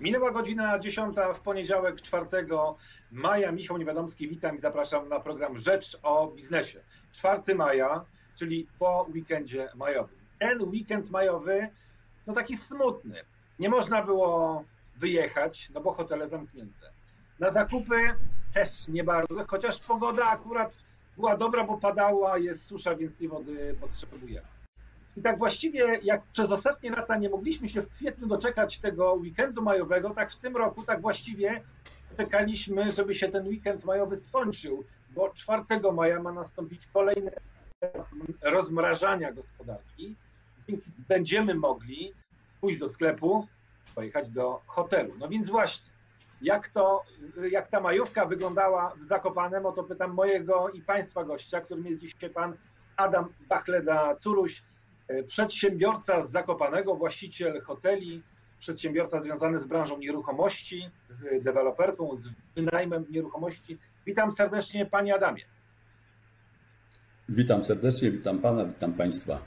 Minęła godzina 10 w poniedziałek 4 maja. Michał Niewiadomski, witam i zapraszam na program Rzecz o biznesie. 4 maja, czyli po weekendzie majowym. Ten weekend majowy, no taki smutny. Nie można było wyjechać, no bo hotele zamknięte. Na zakupy też nie bardzo, chociaż pogoda akurat była dobra, bo padała, jest susza, więc tej wody potrzebujemy. I tak właściwie jak przez ostatnie lata nie mogliśmy się w kwietniu doczekać tego weekendu majowego, tak w tym roku tak właściwie czekaliśmy, żeby się ten weekend majowy skończył, bo 4 maja ma nastąpić kolejny rozmrażania gospodarki. Będziemy mogli pójść do sklepu, pojechać do hotelu. No więc właśnie, jak, to, jak ta majówka wyglądała w Zakopanem, o to pytam mojego i Państwa gościa, którym jest dzisiaj Pan Adam Bachleda-Curuś, przedsiębiorca z Zakopanego, właściciel hoteli, przedsiębiorca związany z branżą nieruchomości, z deweloperką, z wynajmem nieruchomości. Witam serdecznie Panie Adamie. Witam serdecznie, witam Pana, witam Państwa.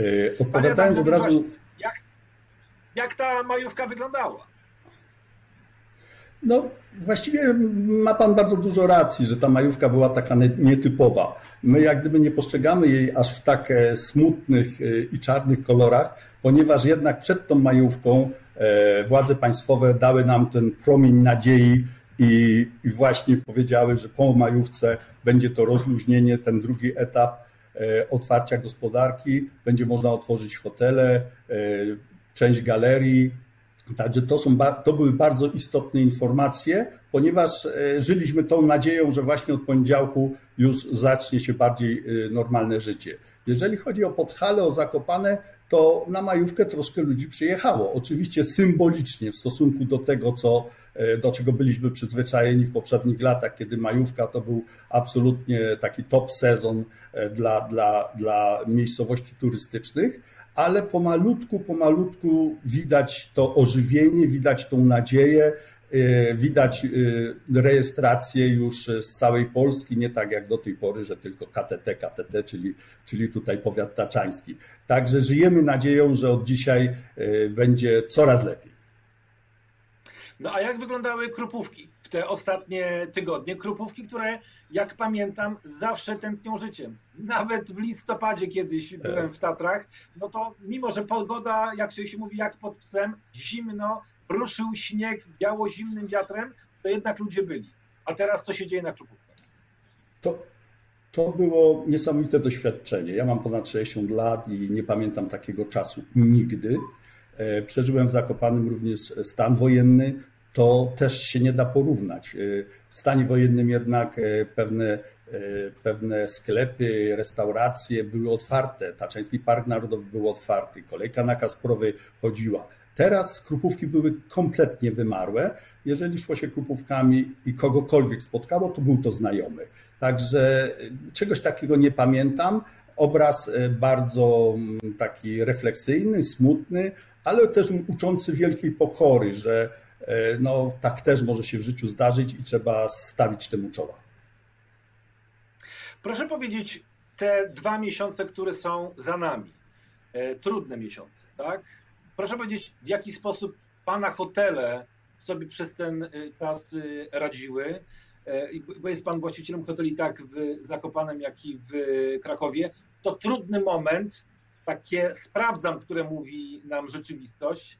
E, odpowiadając od razu. Jak, jak ta majówka wyglądała? No, właściwie ma Pan bardzo dużo racji, że ta majówka była taka nietypowa. My jak gdyby nie postrzegamy jej aż w tak e, smutnych e, i czarnych kolorach, ponieważ jednak przed tą majówką e, władze państwowe dały nam ten promień nadziei i, i właśnie powiedziały, że po majówce będzie to rozluźnienie, ten drugi etap otwarcia gospodarki, będzie można otworzyć hotele, część galerii, Także to, są, to były bardzo istotne informacje, ponieważ e, żyliśmy tą nadzieją, że właśnie od poniedziałku już zacznie się bardziej e, normalne życie. Jeżeli chodzi o Podhale, o Zakopane, to na majówkę troszkę ludzi przyjechało. Oczywiście symbolicznie w stosunku do tego, co, e, do czego byliśmy przyzwyczajeni w poprzednich latach, kiedy majówka to był absolutnie taki top sezon dla, dla, dla miejscowości turystycznych ale pomalutku, pomalutku widać to ożywienie, widać tą nadzieję, y, widać y, rejestrację już z całej Polski, nie tak jak do tej pory, że tylko KTT, KTT, czyli, czyli tutaj powiat taczański. Także żyjemy nadzieją, że od dzisiaj y, będzie coraz lepiej. No a jak wyglądały krupówki w te ostatnie tygodnie? Krupówki, które jak pamiętam, zawsze tętnią życiem. Nawet w listopadzie kiedyś byłem w Tatrach, no to mimo, że pogoda, jak się mówi, jak pod psem, zimno, ruszył śnieg, biało zimnym wiatrem, to jednak ludzie byli. A teraz co się dzieje na Krupówkach? To, to było niesamowite doświadczenie. Ja mam ponad 60 lat i nie pamiętam takiego czasu nigdy. E, przeżyłem w Zakopanym również stan wojenny, to też się nie da porównać. E, w stanie wojennym jednak e, pewne, e, pewne sklepy, restauracje były otwarte. Taczeński Park Narodowy był otwarty, kolejka na Kasprowy chodziła. Teraz krupówki były kompletnie wymarłe. Jeżeli szło się krupówkami i kogokolwiek spotkało, to był to znajomy. Także czegoś takiego nie pamiętam. Obraz bardzo mm, taki refleksyjny, smutny, ale też uczący wielkiej pokory, że no tak też może się w życiu zdarzyć i trzeba stawić temu czoła. Proszę powiedzieć, te dwa miesiące, które są za nami, e, trudne miesiące, tak? Proszę powiedzieć, w jaki sposób Pana hotele sobie przez ten e, czas radziły, bo jest Pan właścicielem hoteli tak w Zakopanem, jak i w Krakowie. To trudny moment, takie sprawdzam, które mówi nam rzeczywistość,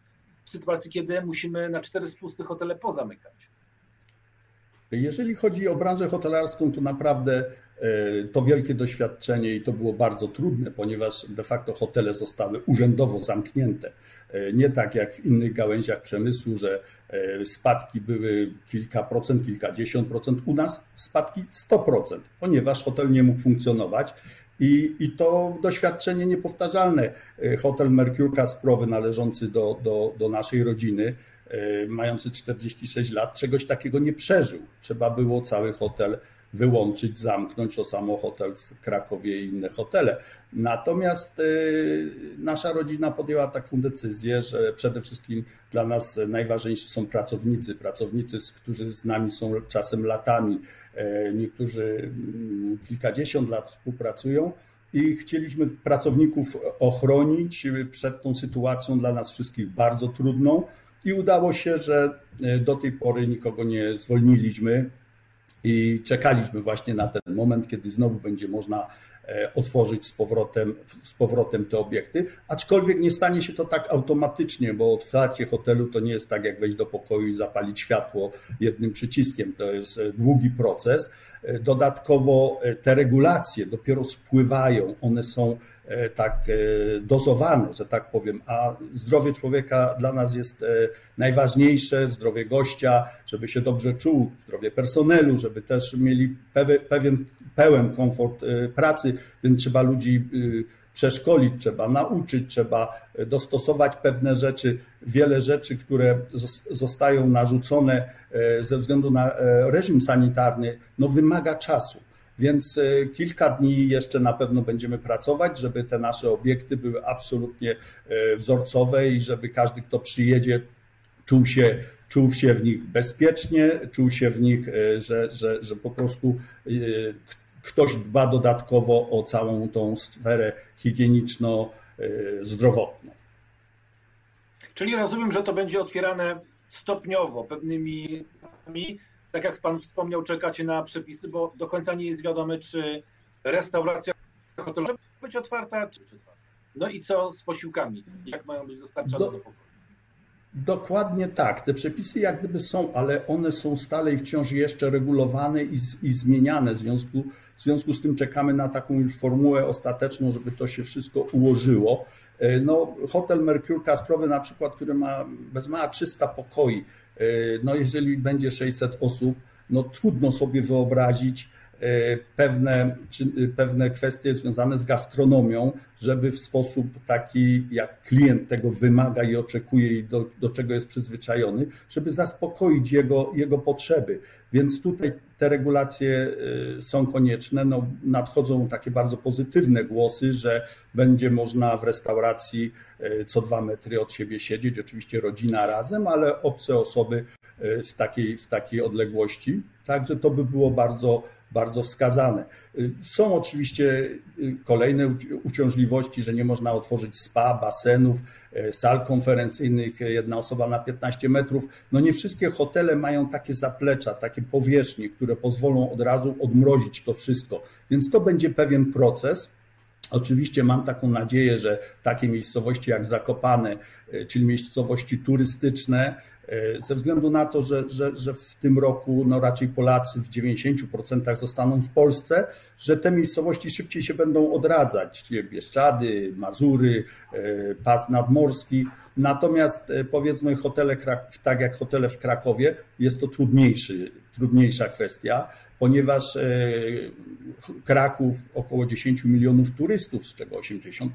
w sytuacji, kiedy musimy na cztery spusty hotele pozamykać. Jeżeli chodzi o branżę hotelarską, to naprawdę e, to wielkie doświadczenie i to było bardzo trudne, ponieważ de facto hotele zostały urzędowo zamknięte. E, nie tak jak w innych gałęziach przemysłu, że e, spadki były kilka procent, kilkadziesiąt procent. U nas spadki 100%, ponieważ hotel nie mógł funkcjonować. I, I to doświadczenie niepowtarzalne. E, hotel Mercure Kasprowy należący do, do, do naszej rodziny, e, mający 46 lat, czegoś takiego nie przeżył. Trzeba było cały hotel wyłączyć, zamknąć, to samo hotel w Krakowie i inne hotele. Natomiast e, nasza rodzina podjęła taką decyzję, że przede wszystkim dla nas najważniejsi są pracownicy, pracownicy, którzy z nami są czasem latami, e, niektórzy mm, kilkadziesiąt lat współpracują i chcieliśmy pracowników ochronić przed tą sytuacją dla nas wszystkich bardzo trudną. I udało się, że do tej pory nikogo nie zwolniliśmy i czekaliśmy właśnie na ten moment, kiedy znowu będzie można E, otworzyć z powrotem, z powrotem te obiekty, aczkolwiek nie stanie się to tak automatycznie, bo otwarcie hotelu to nie jest tak jak wejść do pokoju i zapalić światło jednym przyciskiem, to jest e, długi proces. E, dodatkowo te regulacje dopiero spływają, one są tak dozowane, że tak powiem, a zdrowie człowieka dla nas jest najważniejsze, zdrowie gościa, żeby się dobrze czuł, zdrowie personelu, żeby też mieli pewien pełen komfort pracy, więc trzeba ludzi przeszkolić, trzeba nauczyć, trzeba dostosować pewne rzeczy. Wiele rzeczy, które zostają narzucone ze względu na reżim sanitarny, no wymaga czasu. Więc kilka dni jeszcze na pewno będziemy pracować, żeby te nasze obiekty były absolutnie wzorcowe i żeby każdy, kto przyjedzie, czuł się, czuł się w nich bezpiecznie, czuł się w nich, że, że, że po prostu ktoś dba dodatkowo o całą tą sferę higieniczno-zdrowotną. Czyli rozumiem, że to będzie otwierane stopniowo, pewnymi, tak jak Pan wspomniał, czekacie na przepisy, bo do końca nie jest wiadome, czy restauracja hotelowa może być otwarta, czy otwarta. No i co z posiłkami? Jak mają być dostarczane do, do pokoju? Dokładnie tak. Te przepisy jak gdyby są, ale one są stale i wciąż jeszcze regulowane i, i zmieniane. W związku, w związku z tym czekamy na taką już formułę ostateczną, żeby to się wszystko ułożyło. E, no, hotel Mercure Kasprowy na przykład, który ma bez mała 300 pokoi, no jeżeli będzie 600 osób, no trudno sobie wyobrazić, E, pewne, pewne kwestie związane z gastronomią, żeby w sposób taki, jak klient tego wymaga i oczekuje i do, do czego jest przyzwyczajony, żeby zaspokoić jego, jego potrzeby. Więc tutaj te regulacje e, są konieczne. No, nadchodzą takie bardzo pozytywne głosy, że będzie można w restauracji e, co dwa metry od siebie siedzieć, oczywiście rodzina razem, ale obce osoby w takiej, w takiej odległości. Także to by było bardzo bardzo wskazane. Y, są oczywiście y, kolejne uciążliwości, że nie można otworzyć spa, basenów, y, sal konferencyjnych, jedna osoba na 15 metrów. No nie wszystkie hotele mają takie zaplecza, takie powierzchnie, które pozwolą od razu odmrozić to wszystko. Więc to będzie pewien proces. Oczywiście mam taką nadzieję, że takie miejscowości jak Zakopane, czyli miejscowości turystyczne, ze względu na to, że, że, że w tym roku no raczej Polacy w 90% zostaną w Polsce, że te miejscowości szybciej się będą odradzać, czyli Bieszczady, Mazury, e, Pas Nadmorski. Natomiast e, powiedzmy hotele, tak jak hotele w Krakowie, jest to trudniejszy, trudniejsza kwestia, ponieważ Kraków około 10 milionów turystów, z czego 80%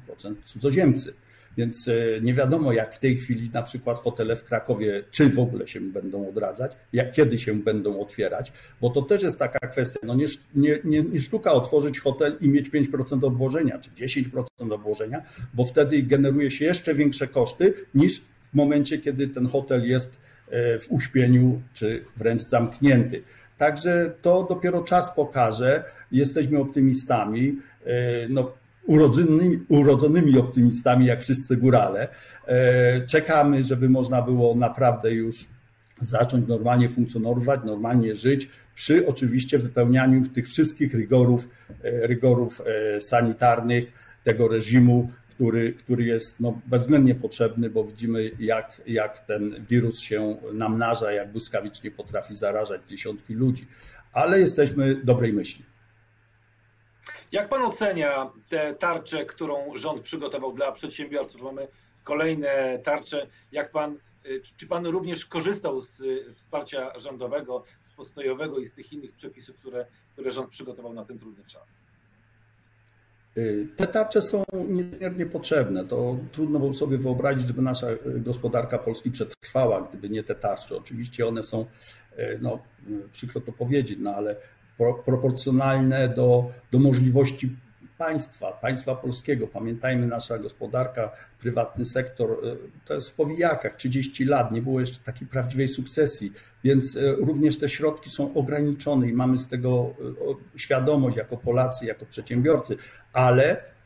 cudzoziemcy. Więc e, nie wiadomo, jak w tej chwili na przykład hotele w Krakowie, czy w ogóle się będą odradzać, jak kiedy się będą otwierać, bo to też jest taka kwestia. No nie, nie, nie, nie sztuka otworzyć hotel i mieć 5% obłożenia, czy 10% obłożenia, bo wtedy generuje się jeszcze większe koszty niż w momencie, kiedy ten hotel jest e, w uśpieniu, czy wręcz zamknięty. Także to dopiero czas pokaże. Jesteśmy optymistami. E, no, urodzonymi, urodzonymi optymistami, jak wszyscy górale. E, czekamy, żeby można było naprawdę już zacząć normalnie funkcjonować, normalnie żyć, przy oczywiście wypełnianiu tych wszystkich rygorów, e, rygorów e, sanitarnych, tego reżimu, który, który jest no, bezwzględnie potrzebny, bo widzimy, jak, jak ten wirus się namnaża, jak błyskawicznie potrafi zarażać dziesiątki ludzi. Ale jesteśmy dobrej myśli. Jak pan ocenia tę tarczę, którą rząd przygotował dla przedsiębiorców? Mamy kolejne tarcze. Jak pan, y, czy pan również korzystał z wsparcia rządowego, z postojowego i z tych innych przepisów, które, które rząd przygotował na ten trudny czas? Y, te tarcze są niezmiernie potrzebne. To trudno było sobie wyobrazić, żeby nasza gospodarka Polski przetrwała, gdyby nie te tarcze. Oczywiście one są, y, no, przykro to powiedzieć, no ale proporcjonalne do, do możliwości państwa, państwa polskiego. Pamiętajmy, nasza gospodarka, prywatny sektor e, to jest w powijakach 30 lat, nie było jeszcze takiej prawdziwej sukcesji, więc e, również te środki są ograniczone i mamy z tego e, świadomość jako Polacy, jako przedsiębiorcy, ale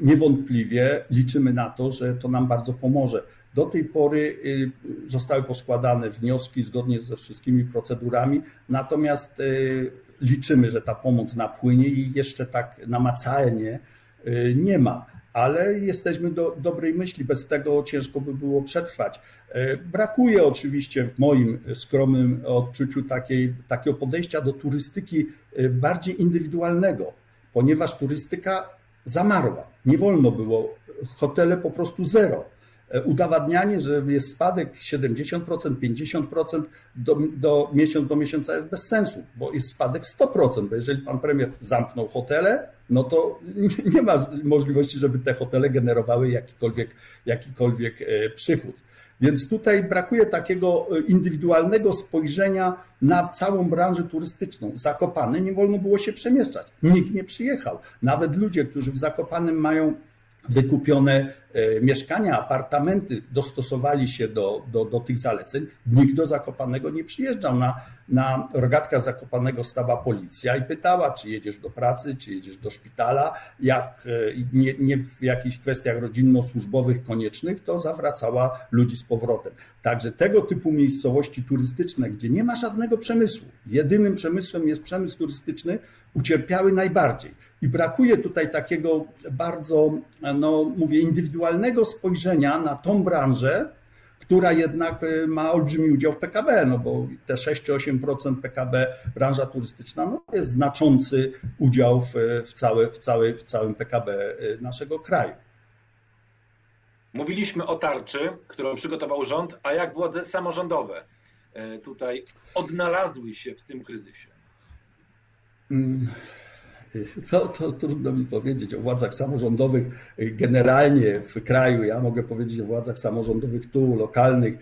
niewątpliwie liczymy na to, że to nam bardzo pomoże. Do tej pory zostały poskładane wnioski zgodnie ze wszystkimi procedurami, natomiast liczymy, że ta pomoc napłynie i jeszcze tak namacalnie nie ma ale jesteśmy do dobrej myśli. Bez tego ciężko by było przetrwać. E, brakuje oczywiście w moim skromnym odczuciu takiej, takiego podejścia do turystyki e, bardziej indywidualnego, ponieważ turystyka zamarła. Nie wolno było, hotele po prostu zero. E, udowadnianie, że jest spadek 70%, 50% do, do miesiąc do miesiąca jest bez sensu, bo jest spadek 100%, bo jeżeli pan premier zamknął hotele, no to nie ma możliwości, żeby te hotele generowały jakikolwiek, jakikolwiek e, przychód. Więc tutaj brakuje takiego e, indywidualnego spojrzenia na całą branżę turystyczną. Zakopane nie wolno było się przemieszczać. Nikt nie przyjechał. Nawet ludzie, którzy w Zakopanem mają wykupione e, mieszkania, apartamenty dostosowali się do, do, do tych zaleceń. Nikt do Zakopanego nie przyjeżdżał. Na, na Zakopanego stała policja i pytała, czy jedziesz do pracy, czy jedziesz do szpitala. Jak e, nie, nie w jakichś kwestiach rodzinno-służbowych koniecznych, to zawracała ludzi z powrotem. Także tego typu miejscowości turystyczne, gdzie nie ma żadnego przemysłu, jedynym przemysłem jest przemysł turystyczny, ucierpiały najbardziej. I brakuje tutaj takiego bardzo, no mówię, indywidualnego spojrzenia na tą branżę, która jednak y, ma olbrzymi udział w PKB, no bo te 6-8% PKB branża turystyczna no jest znaczący udział w, w, całe, w, całe, w całym PKB y, naszego kraju. Mówiliśmy o tarczy, którą przygotował rząd, a jak władze samorządowe y, tutaj odnalazły się w tym kryzysie? Mm. To, to trudno mi powiedzieć o władzach samorządowych generalnie w kraju. Ja mogę powiedzieć o władzach samorządowych tu, lokalnych.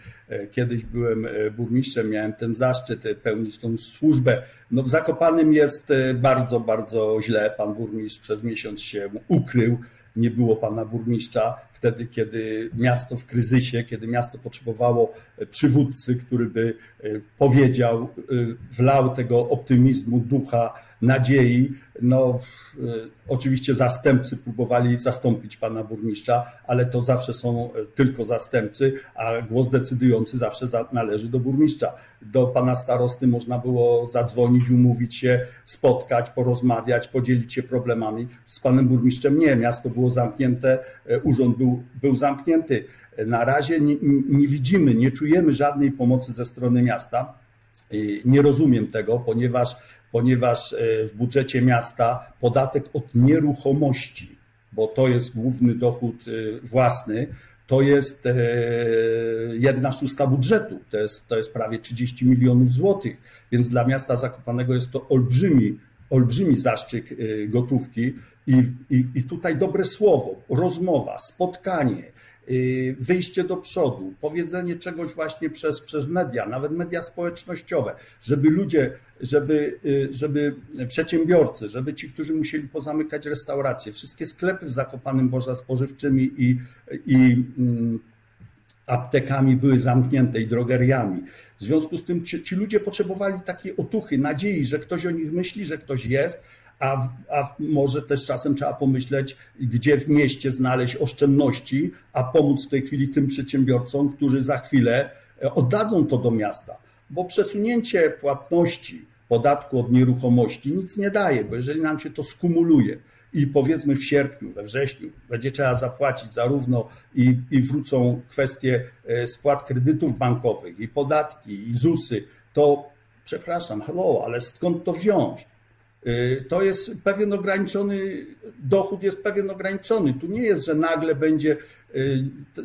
Kiedyś byłem burmistrzem, miałem ten zaszczyt pełnić tą służbę. No w Zakopanym jest bardzo, bardzo źle. Pan burmistrz przez miesiąc się ukrył nie było pana burmistrza wtedy, kiedy miasto w kryzysie, kiedy miasto potrzebowało przywódcy, który by powiedział, wlał tego optymizmu, ducha nadziei. No, y, oczywiście zastępcy próbowali zastąpić pana burmistrza, ale to zawsze są y, tylko zastępcy, a głos decydujący zawsze należy do burmistrza. Do pana starosty można było zadzwonić, umówić się, spotkać, porozmawiać, podzielić się problemami. Z panem burmistrzem nie, miasto było zamknięte, y, urząd był, był zamknięty. Na razie nie, nie widzimy, nie czujemy żadnej pomocy ze strony miasta. Nie rozumiem tego, ponieważ ponieważ e, w budżecie miasta podatek od nieruchomości, bo to jest główny dochód e, własny, to jest jedna szósta budżetu, to jest, to jest prawie 30 milionów złotych, więc dla miasta Zakopanego jest to olbrzymi, olbrzymi zaszczyt gotówki. I, i, i tutaj dobre słowo, rozmowa, spotkanie, Y, wyjście do przodu, powiedzenie czegoś właśnie przez, przez media, nawet media społecznościowe, żeby ludzie, żeby, y, żeby przedsiębiorcy, żeby ci, którzy musieli pozamykać restauracje, wszystkie sklepy w Zakopanym Boża spożywczymi i, i mm, aptekami były zamknięte i drogeriami. W związku z tym ci, ci ludzie potrzebowali takiej otuchy, nadziei, że ktoś o nich myśli, że ktoś jest, a, a może też czasem trzeba pomyśleć, gdzie w mieście znaleźć oszczędności, a pomóc w tej chwili tym przedsiębiorcom, którzy za chwilę e, oddadzą to do miasta. Bo przesunięcie płatności podatku od nieruchomości nic nie daje, bo jeżeli nam się to skumuluje, i powiedzmy w sierpniu, we wrześniu będzie trzeba zapłacić zarówno i, i wrócą kwestie e, spłat kredytów bankowych, i podatki, i ZUSy, to przepraszam, hello, ale skąd to wziąć? Y, to jest pewien ograniczony, dochód jest pewien ograniczony. Tu nie jest, że nagle będzie, y,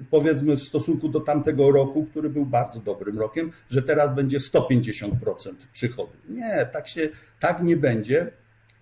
powiedzmy, w stosunku do tamtego roku, który był bardzo dobrym rokiem, że teraz będzie 150% przychodu. Nie, tak się, tak nie będzie.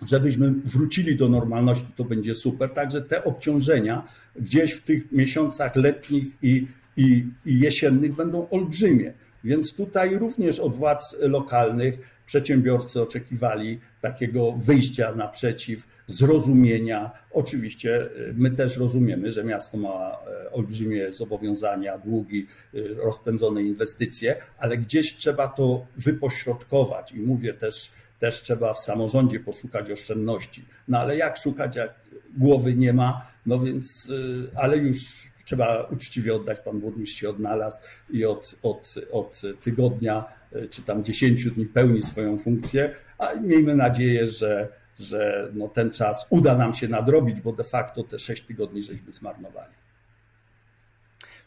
Żebyśmy wrócili do normalności, to będzie super. Także te obciążenia gdzieś w tych miesiącach letnich i, i, i jesiennych będą olbrzymie. Więc tutaj również od władz lokalnych przedsiębiorcy oczekiwali takiego wyjścia naprzeciw, zrozumienia. Oczywiście y, my też rozumiemy, że miasto ma y, olbrzymie zobowiązania, długi, y, rozpędzone inwestycje, ale gdzieś trzeba to wypośrodkować i mówię też, też trzeba w samorządzie poszukać oszczędności. No ale jak szukać, jak głowy nie ma, no więc, ale już trzeba uczciwie oddać, pan burmistrz się odnalazł i od, od, od tygodnia czy tam 10 dni pełni swoją funkcję, a miejmy nadzieję, że, że no ten czas uda nam się nadrobić, bo de facto te 6 tygodni żeśmy zmarnowali.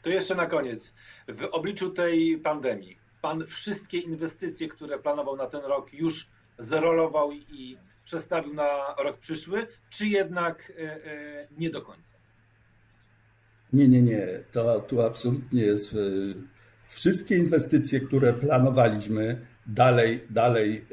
To jeszcze na koniec. W obliczu tej pandemii, pan wszystkie inwestycje, które planował na ten rok, już zerolował i przestawił na rok przyszły, czy jednak e, e, nie do końca? Nie, nie, nie. To tu absolutnie jest. E, wszystkie inwestycje, które planowaliśmy, dalej, dalej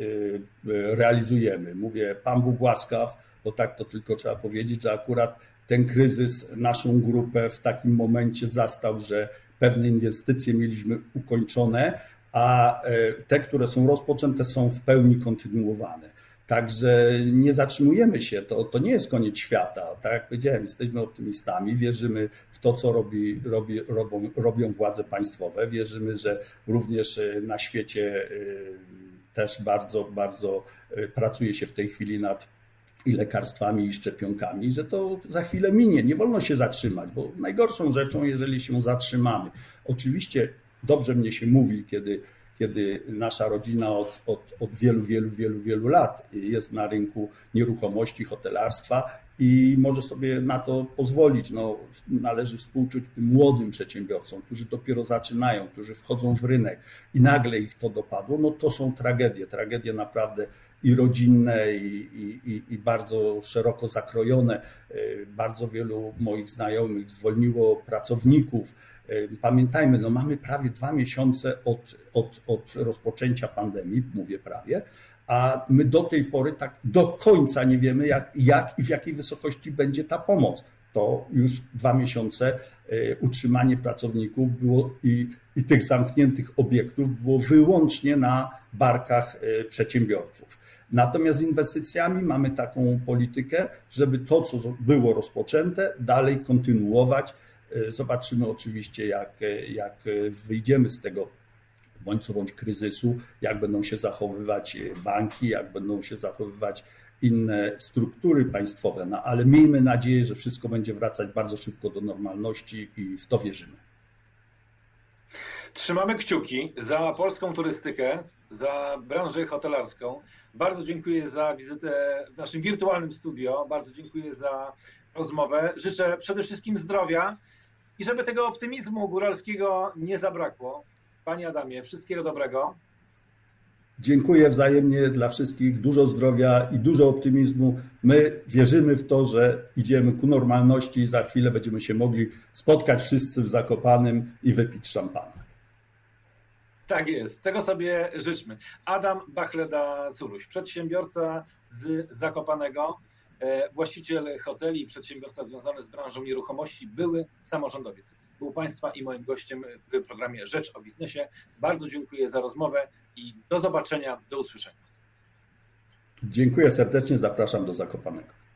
realizujemy. Mówię, Pan Bóg łaskaw, bo tak to tylko trzeba powiedzieć, że akurat ten kryzys naszą grupę w takim momencie zastał, że pewne inwestycje mieliśmy ukończone, a te, które są rozpoczęte, są w pełni kontynuowane. Także nie zatrzymujemy się, to, to nie jest koniec świata. Tak jak powiedziałem, jesteśmy optymistami, wierzymy w to, co robi, robi, robią, robią władze państwowe, wierzymy, że również e, na świecie e, też bardzo, bardzo pracuje się w tej chwili nad i lekarstwami, i szczepionkami, że to za chwilę minie. Nie wolno się zatrzymać, bo najgorszą rzeczą, jeżeli się zatrzymamy. Oczywiście dobrze mnie się mówi, kiedy, kiedy nasza rodzina od, od, od wielu, wielu, wielu, wielu lat jest na rynku nieruchomości, hotelarstwa i może sobie na to pozwolić. No, należy współczuć tym młodym przedsiębiorcom, którzy dopiero zaczynają, którzy wchodzą w rynek i nagle ich to dopadło. No to są tragedie, tragedie naprawdę i rodzinne, i, i, i bardzo szeroko zakrojone. Bardzo wielu moich znajomych zwolniło pracowników. Pamiętajmy, no mamy prawie dwa miesiące od, od, od rozpoczęcia pandemii, mówię prawie, a my do tej pory tak do końca nie wiemy, jak, jak i w jakiej wysokości będzie ta pomoc. To już dwa miesiące e, utrzymanie pracowników było i, i tych zamkniętych obiektów było wyłącznie na barkach e, przedsiębiorców. Natomiast z inwestycjami mamy taką politykę, żeby to, co było rozpoczęte, dalej kontynuować. E, zobaczymy oczywiście, jak, jak wyjdziemy z tego bądź co bądź kryzysu, jak będą się zachowywać banki, jak będą się zachowywać inne struktury państwowe, no ale miejmy nadzieję, że wszystko będzie wracać bardzo szybko do normalności i w to wierzymy. Trzymamy kciuki za polską turystykę, za branżę hotelarską. Bardzo dziękuję za wizytę w naszym wirtualnym studio. Bardzo dziękuję za rozmowę. Życzę przede wszystkim zdrowia i żeby tego optymizmu góralskiego nie zabrakło. Panie Adamie, wszystkiego dobrego. Dziękuję wzajemnie dla wszystkich. Dużo zdrowia i dużo optymizmu. My wierzymy w to, że idziemy ku normalności i za chwilę będziemy się mogli spotkać wszyscy w Zakopanym i wypić szampana. Tak jest, tego sobie życzmy. Adam Bachleda-Suluś, przedsiębiorca z Zakopanego, e, właściciel hoteli i przedsiębiorca związany z branżą nieruchomości, były samorządowiec był Państwa i moim gościem w programie Rzecz o Biznesie. Bardzo dziękuję za rozmowę i do zobaczenia, do usłyszenia. Dziękuję serdecznie, zapraszam do Zakopanego.